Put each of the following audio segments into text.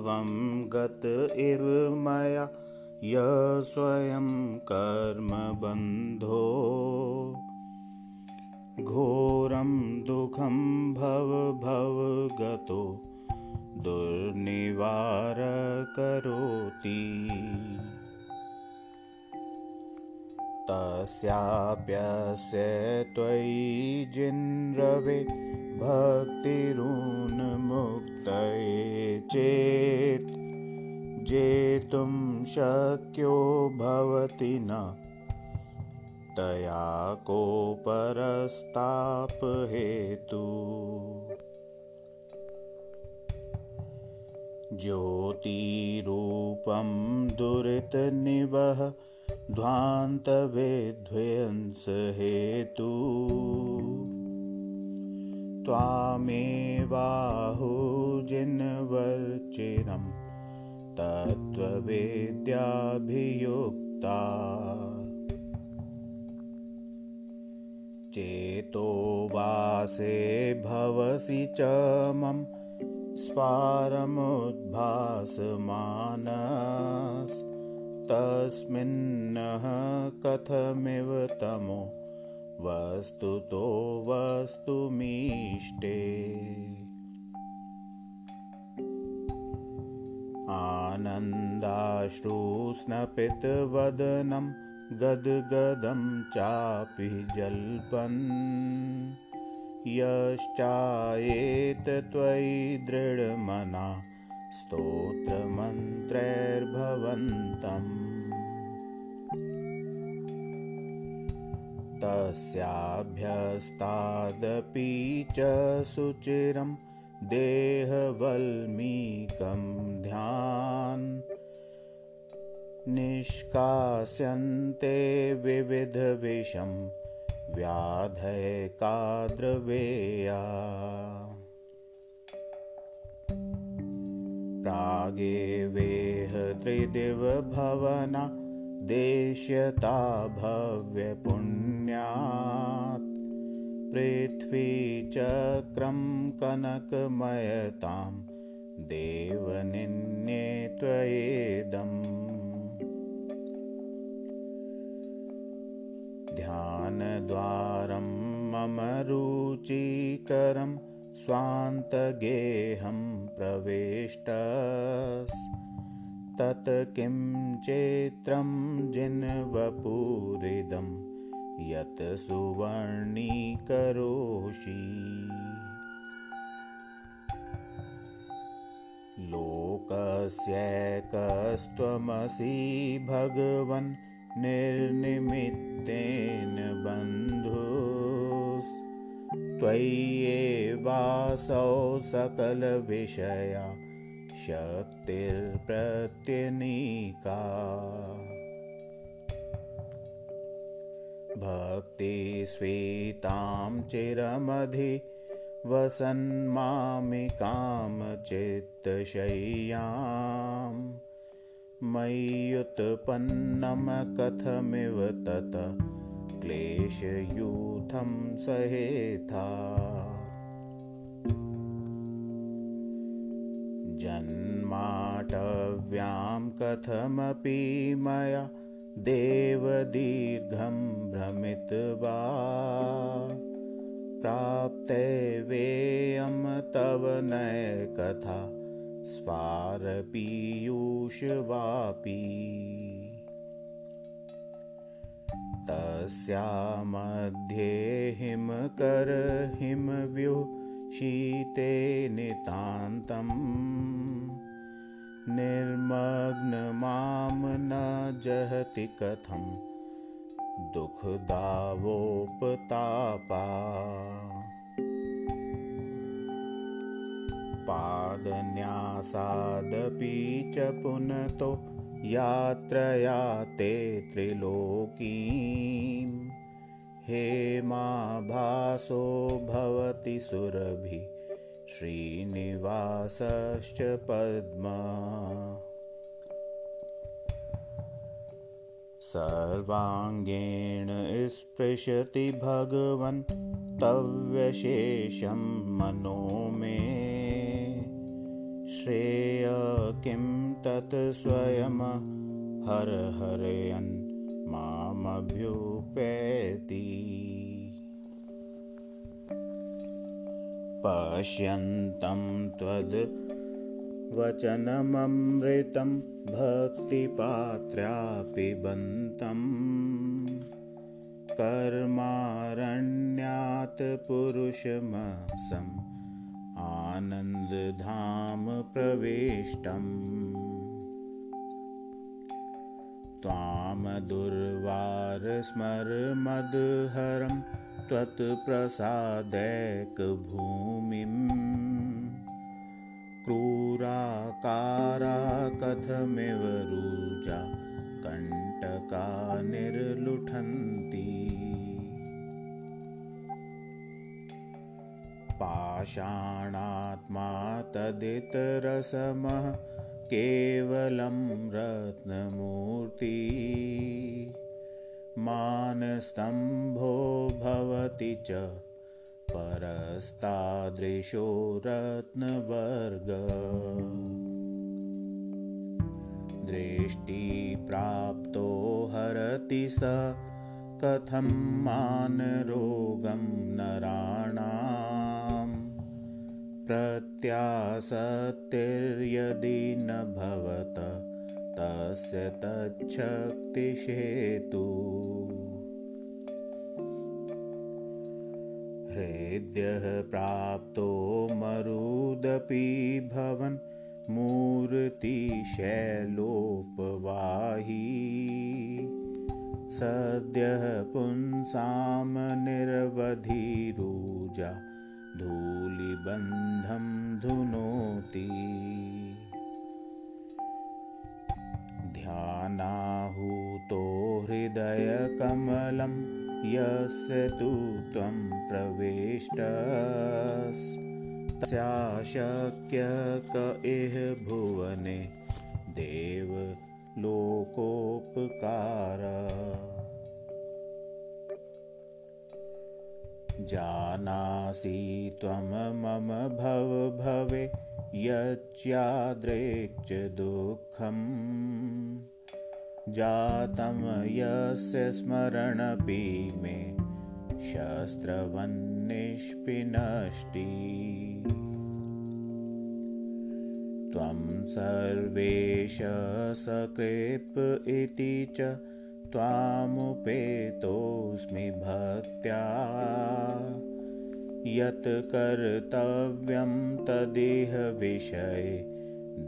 भावं गत इव मया य स्वयं कर्मबन्धो घोरं दुःखं भव भव गतो दुर्निवार करोति। तस्याप्यस्य त्वयि जिन्रवे भक्तिरुन्मुक्तये चेत् जेतुं शक्यो भवति न तया कोपरस्तापहेतु। ज्योतिरूपं दुरितनिवह ध्वान्तविध्वंसहेतु त्वामेवाहुजिन्वर्चिरं तत्त्ववेद्याभियुक्ता। चेतो वासे भवसि च मम स्पारमुद्भासमानस् तस्मिन्नः कथमिव तमो वस्तुतो वस्तुमीष्टे। आनन्दाश्रुस्नपितवदनं गद्गदं चापि जल्पन्। यश्चायेत त्वयि दृढमना स्तोत्रमन्त्रैर्भवन्तम् तस्याभ्यस्तादपि च सुचिरं देहवल्मीकं ध्यान्। निष्कास्यन्ते विविधविषं व्याधैकाद्रवेया प्रागेवेह त्रिदिवभवना देश्यता भव्यपुण्यात् पृथ्वीचक्रं कनकमयतां देवनिन्ये त्वयेदम्। ध्यानद्वारं मम रुचिकरं स्वान्तगेहं प्रविष्टस्। तत् किं चेत्रं जिन्वपुरिदं यत् सुवर्णीकरोषि लोकस्यैकस्त्वमसि भगवन् निर्निमित्तेन बन्धुस्। त्वय्येवासौ सकलविषया शक्तिर्प्रत्यनीका भक्तिस्वीतां चिरमधि वसन्मामिकां चित्तशय्यां मय्युत्पन्नं कथमिव तत क्लेशयूथं सहेथा। जन्माटव्यां कथमपि मया देवदीर्घं भ्रमित्वा प्राप्तेवेयं तव नयकथा स्वारपीयूषवापि। तस्या मध्ये हिमकरहिमव्यूह शीते नितान्तम् निर्मग्नमां न जहति कथं दुःखदावोपतापा। पादन्यासादपि च पुनतो यात्रया ते त्रिलोकीम्। हेमाभासो भवति सुरभि श्रीनिवासश्च पद्मा। सर्वाङ्गेण स्पृशति भगवन् तव्यशेषं मनो मे। श्रेय किं तत् स्वयं हर हरयन् मामभ्युपेति पश्यन्तं त्वद् वचनममृतं भक्तिपात्र्यापि बन्तम् कर्मारण्यात् पुरुषमसम् आनन्दधाम प्रविष्टम्। त्वामदुर्वारस्मरमदहरं त्वत्प्रसादैकभूमिम् क्रूराकारा कथमिव रुजा कण्टका निर्लुठन्ति। पाषाणात्मा तदितरसमः केवलं रत्नमूर्ति मानस्तम्भो भवति च परस्तादृशो रत्नवर्ग। दृष्टिप्राप्तो हरति स कथं मानरोगं नराणां प्रत्यासक्तिर्यदि न भवत तस्य तच्छक्तिषेतु हृद्यः प्राप्तो मरुदपि भवन् मूर्तिशैलोपवाही। सद्यः पुंसां निर्वधिरुजा धूलिबन्धं धुनोति ध्यानाहूतो हृदयकमलं यस्य तु त्वं प्रविष्टस्याशक्य क इह भुवने देवलोकोपकार जानासि त्वं मम भवे यच्याद्रेक्च दुःखम् जातं यस्य स्मरणपि मे शस्त्रवन्निष्पिनष्टि। त्वं सर्वेश सकृप् इति च त्वामुपेतोऽस्मि भक्त्या। यत् कर्तव्यं तदिह विषये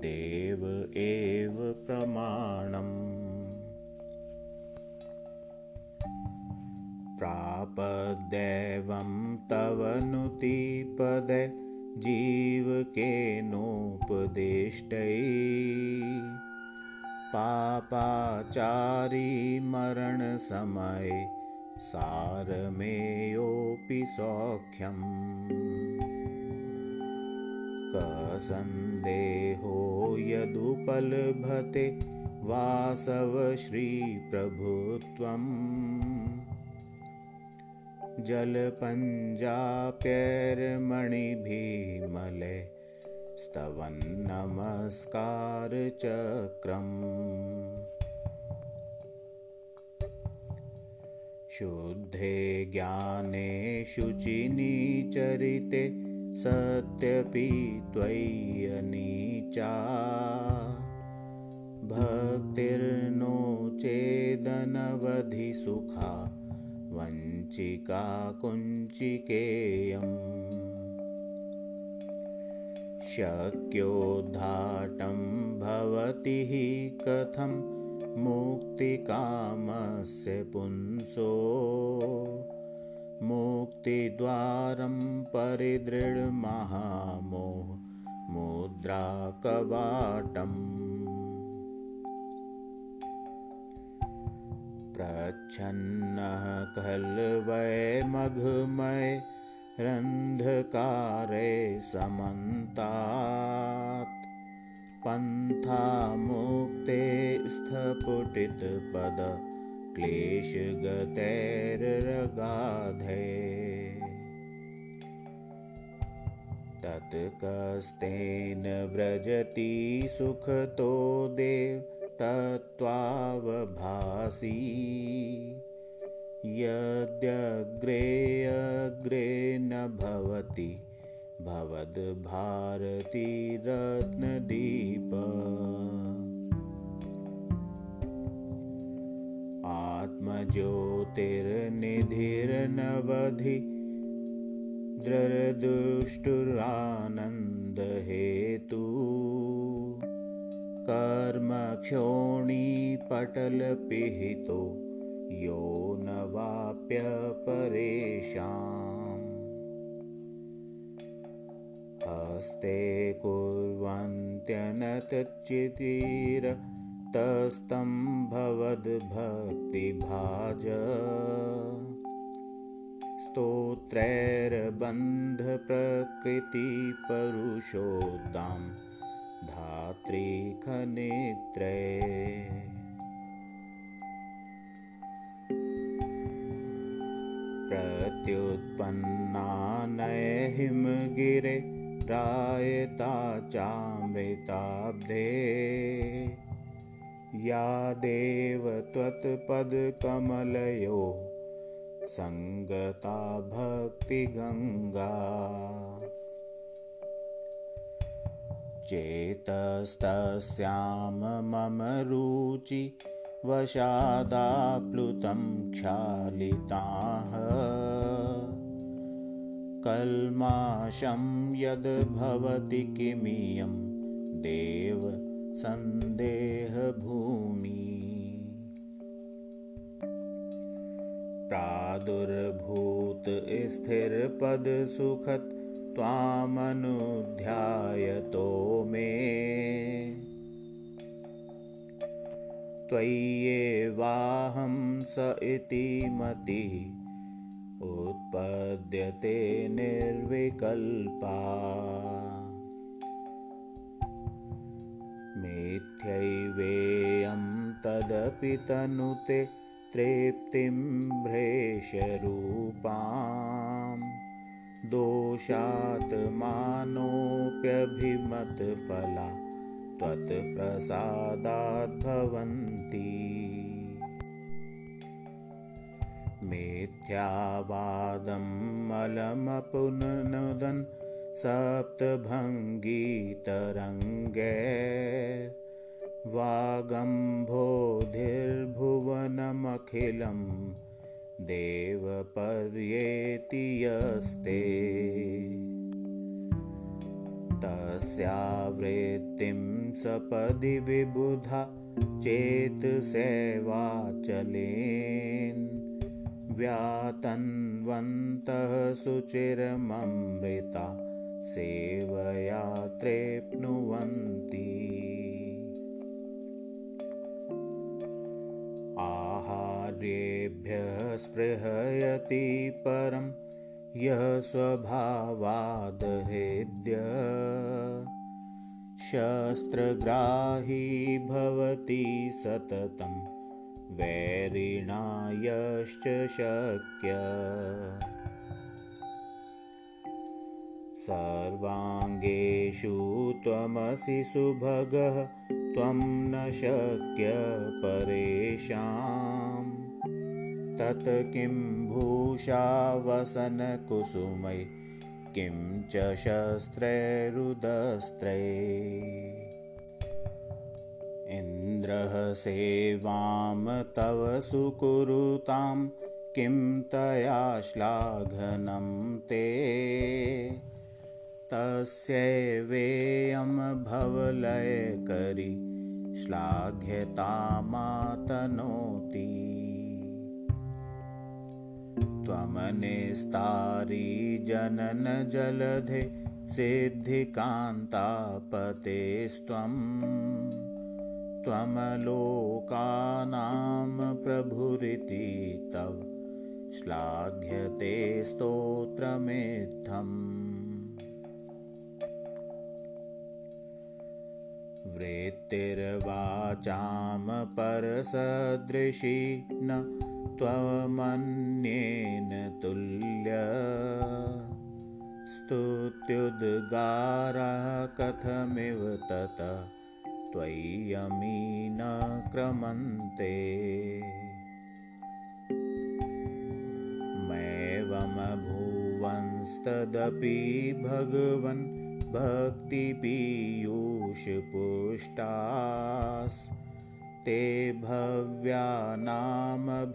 देव एव प्रमाणम्। प्रापदैवं तव नुतिपदे जीवकेनोपदिष्टै पापाचारी मरणसमये सारमेयोऽपि सौख्यम् कसन्देहो यदुपलभते वासव श्रीप्रभुत्वम्। जलपञ्जाप्यैर्मणिभिमले स्तवन्नमस्कारचक्रम् शुद्धे ज्ञाने शुचिनीचरिते सत्यपि त्वय्यनीचा भक्तिर्नो चेदनवधिसुखा वञ्चिका कुञ्चिकेयम्। शक्योद्धाटं भवति हि कथं मुक्तिकामस्य पुंसो। मुक्तिद्वारं परिदृढमहामोह मुद्राकवाटम्। प्रच्छन्नः मघमय रन्धकारे समन्तात् पन्थामुक्ते स्थपुटितपद क्लेशगतैरगाधे। तत्कस्तेन व्रजति सुखतो देव तत्त्वावभासि। यद्यग्रे अग्रे न भवति भवद्भारतीरत्नदीप आत्मज्योतिर्निधिर्नवधि द्ररदुष्टुरानन्दहेतु कर्मक्षोणीपटलपिहितो यो न वाप्य परेषाम् हस्ते कुर्वन्त्यनतच्चितिरतस्तं भवद्भक्तिभाज स्तोत्रैर्बन्धप्रकृतिपरुषोद्दां धात्रीखनित्रे। प्रत्युत्पन्नानयहिमगिरे रायता चामृताब्धे। या देव त्वत्पदकमलयो सङ्गता भक्तिगङ्गा चेतस्तस्यां मम रुचि वशादाप्लुतं क्षालिताः कल्माषं यद्भवति किमियं देव सन्देहभूमि। प्रादुर्भूत स्थिरपदसुखत् त्वामनुध्यायतो मे। त्वय्येवाहं स इति मतिः उत्पद्यते निर्विकल्पा। मिथ्यैवेयं तदपि तनुते तृप्तिं भ्रेशरूपां दोषात् मानोऽप्यभिमतफला त्वत्प्रसादाद्भवन्ति मिथ्यावादं मलमपुननुदन् सप्तभङ्गीतरङ्गे वागम्भोधिर्भुवनमखिलं देवपर्येति यस्ते तस्यावृत्तिं सपदि विबुधा चेत्सेवाचलेन् व्यातन्वन्तः सुचिरममृता सेवयात्रेप्नुवन्ति। आहार्येभ्यः स्पृहयति परं यः स्वभावादहृद्य शस्त्रग्राही भवति सततं वैरिणायश्च शक्य। सर्वाङ्गेषु त्वमसि सुभगः त्वं न शक्य परेषां तत् किं भूषावसनकुसुमै किं च शस्त्रैरुदस्त्रै इन्द्रः सेवां तव सुकुरुतां किं तया श्लाघनं ते तस्यैवेयं भवलयकरि श्लाघ्यतामातनोति। त्वमनिस्तारी जननजलधे सिद्धिकान्तापतेस्त्वं त्वमलोकानां प्रभुरिति तव श्लाघ्यते स्तोत्रमित्थम् वृत्तिर्वाचां परसदृशी न त्वमन्येन तुल्य। स्तुत्युद्गारः कथमिव तत त्वय्यमी न क्रमन्ते मैवमभुवंस्तदपि भगवन् भक्तिपीयूषपुष्टास्ते भव्या नामभिमतफला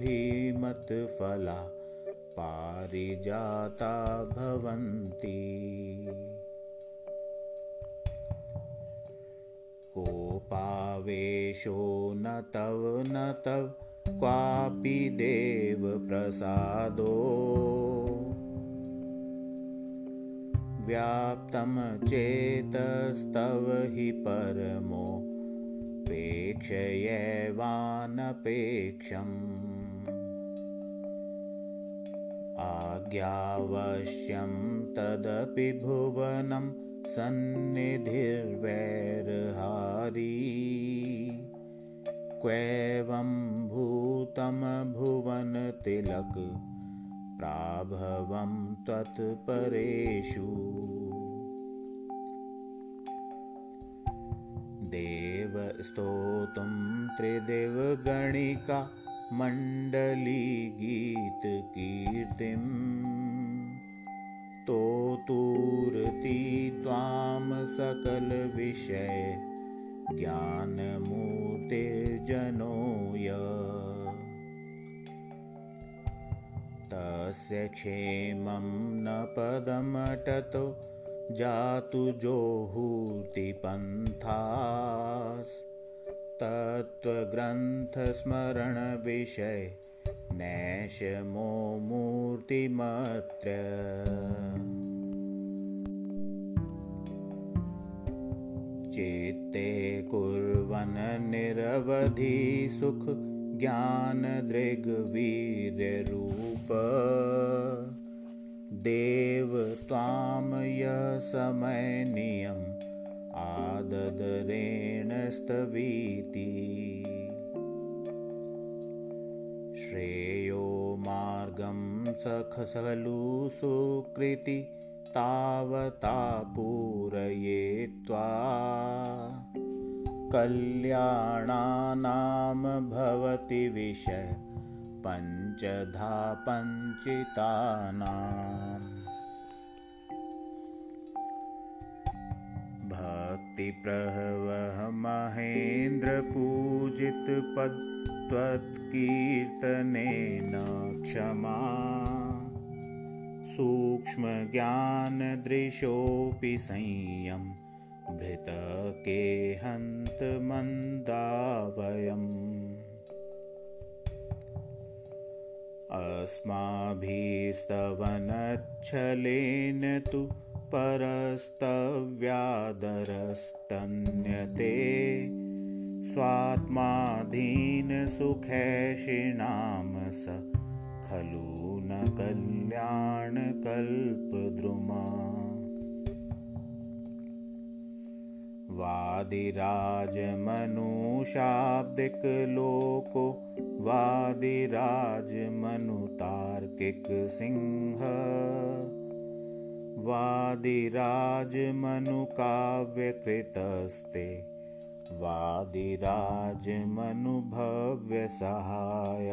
पारिजाता भवन्ति कोपावेशो न तव न तव क्वापि देवप्रसादो। व्याप्तं चेतस्तव हि परमोपेक्षयैवानपेक्षम् आज्ञावश्यं तदपि भुवनं सन्निधिर्वैर्हारी। क्वैवं भूवनतिलक प्राभवं त्वत्परेषु देवस्तोतुं त्रिदेवगणिका मण्डलीगीतकीर्तिम् तोतूर्ति त्वां सकलविषय ज्ञानमूर्तिर्जनो य। तस्य क्षेमं न पदमटतो जातु जोहूतिपन्थास् तत्त्वग्रन्थस्मरणविषय नैशमो मूर्तिमत्र चित्ते कुर्वन् निरवधि सुखज्ञानदृग्वीर्यरूप देव त्वां समयनियम् आददरेण स्तवीति श्रेयो मार्गं सखसलु सुकृति तावता पूरयेत्वा। कल्याणानां भवति विषय पञ्चधा पञ्चितानाम् भक्तिप्रहवः महेन्द्रपूजितपद्त्वत्कीर्तनेन क्षमा। सूक्ष्मज्ञानदृशोऽपि संयं भृतके हन्तमन्दावयम् अस्माभिस्तवनच्छलेन तु परस्तव्यादरस्तन्यते स्वात्माधीनसुखैषिणां स। खलु न कल्याणकल्पद्रुमा। वादिराजमनुशाब्दिकलोको वादिराजमनुतार्किकसिंह। वादिराजमनुकाव्यकृतस्ते वादिराजमनुभव्यसहाय